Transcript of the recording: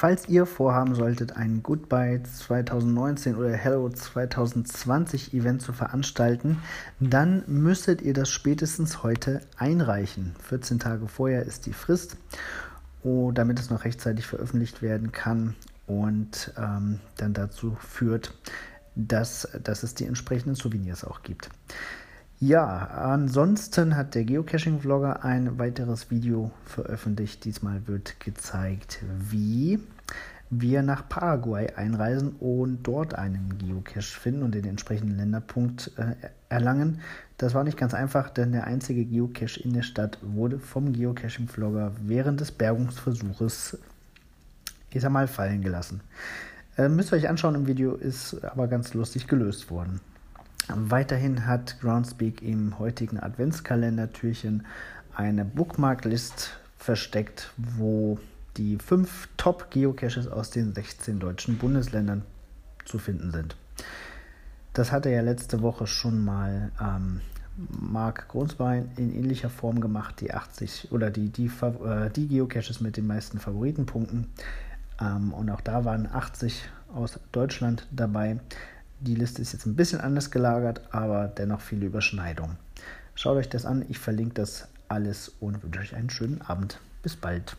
Falls ihr vorhaben solltet, ein Goodbye 2019 oder Hello 2020 Event zu veranstalten, dann müsstet ihr das spätestens heute einreichen. 14 Tage vorher ist die Frist, oh, damit es noch rechtzeitig veröffentlicht werden kann und ähm, dann dazu führt, dass, dass es die entsprechenden Souvenirs auch gibt. Ja, ansonsten hat der Geocaching-Vlogger ein weiteres Video veröffentlicht. Diesmal wird gezeigt, wie wir nach Paraguay einreisen und dort einen Geocache finden und den entsprechenden Länderpunkt äh, erlangen. Das war nicht ganz einfach, denn der einzige Geocache in der Stadt wurde vom Geocaching-Vlogger während des Bergungsversuches, ich sag mal, fallen gelassen. Äh, müsst ihr euch anschauen im Video, ist aber ganz lustig gelöst worden. Weiterhin hat Groundspeak im heutigen Adventskalender-Türchen eine Bookmark-List versteckt, wo die fünf Top-Geocaches aus den 16 deutschen Bundesländern zu finden sind. Das hatte ja letzte Woche schon mal ähm, Marc Gronsbein in ähnlicher Form gemacht, die 80 oder die, die, äh, die Geocaches mit den meisten Favoritenpunkten. Ähm, und auch da waren 80 aus Deutschland dabei. Die Liste ist jetzt ein bisschen anders gelagert, aber dennoch viele Überschneidungen. Schaut euch das an, ich verlinke das alles und wünsche euch einen schönen Abend. Bis bald.